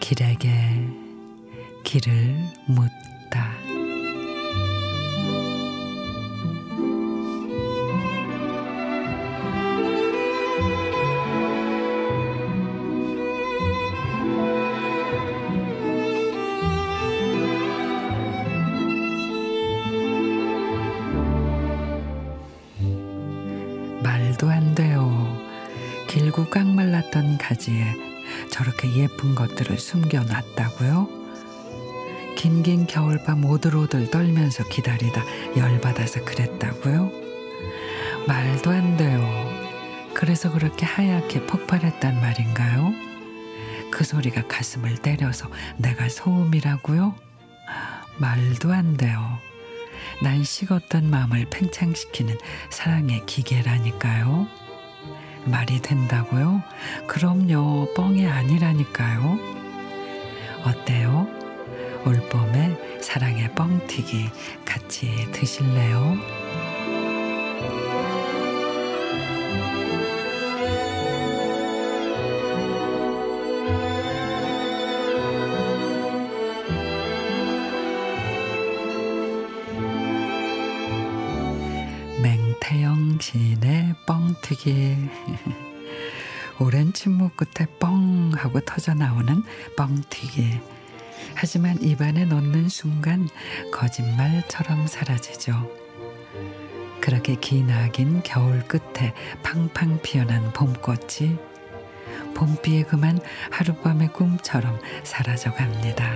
길에게 길을 묻다. 말도 안 돼요. 길고 깡말랐던 가지에 저렇게 예쁜 것들을 숨겨놨다고요? 긴긴 겨울밤 오들오들 떨면서 기다리다 열받아서 그랬다고요? 말도 안 돼요. 그래서 그렇게 하얗게 폭발했단 말인가요? 그 소리가 가슴을 때려서 내가 소음이라고요? 말도 안 돼요. 난 식었던 마음을 팽창시키는 사랑의 기계라니까요. 말이 된다고요? 그럼요, 뻥이 아니라니까요. 어때요? 올봄에 사랑의 뻥튀기 같이 드실래요? 맹태영 시인의 뻥튀기 오랜 침묵 끝에 뻥 하고 터져 나오는 뻥튀기 하지만 입안에 넣는 순간 거짓말처럼 사라지죠. 그렇게 기나긴 겨울 끝에 팡팡 피어난 봄꽃이 봄비에 그만 하룻밤의 꿈처럼 사라져 갑니다.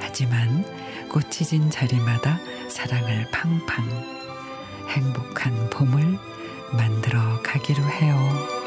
하지만 꽃이 진 자리마다 사랑을 팡팡 행복한 봄을 만들어 가기로 해요.